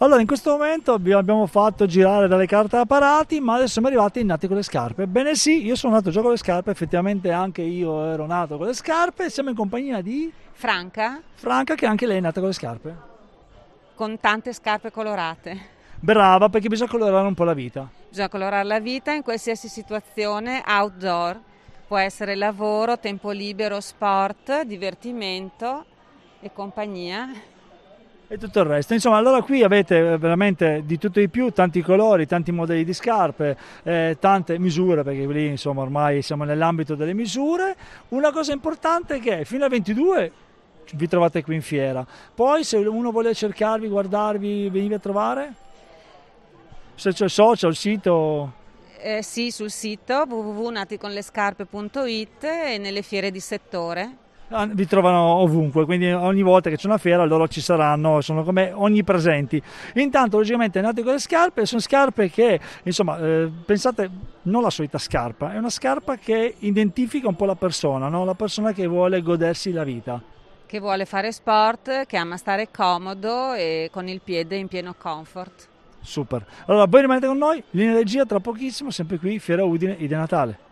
Allora, in questo momento abbiamo fatto girare dalle carte a parati, ma adesso siamo arrivati nati con le scarpe. Bene sì, io sono nato già con le scarpe, effettivamente anche io ero nato con le scarpe, siamo in compagnia di... Franca. Franca che anche lei è nata con le scarpe. Con tante scarpe colorate. Brava, perché bisogna colorare un po' la vita. Bisogna colorare la vita in qualsiasi situazione outdoor. Può essere lavoro, tempo libero, sport, divertimento e compagnia e tutto il resto. Insomma, allora qui avete veramente di tutto e di più, tanti colori, tanti modelli di scarpe, eh, tante misure, perché lì insomma ormai siamo nell'ambito delle misure. Una cosa importante è che fino al 22 vi trovate qui in fiera, poi se uno vuole cercarvi, guardarvi, venire a trovare? Se c'è il social, il sito... Eh, sì, sul sito www.naticonlescarpe.it e nelle fiere di settore. Ah, vi trovano ovunque, quindi ogni volta che c'è una fiera loro ci saranno, sono come onnipresenti. Intanto logicamente nate con le scarpe, sono scarpe che, insomma, eh, pensate, non la solita scarpa, è una scarpa che identifica un po' la persona, no? la persona che vuole godersi la vita. Che vuole fare sport, che ama stare comodo e con il piede in pieno comfort. Super. Allora, voi rimanete con noi, linea regia tra pochissimo, sempre qui, Fiera Udine, Idea Natale.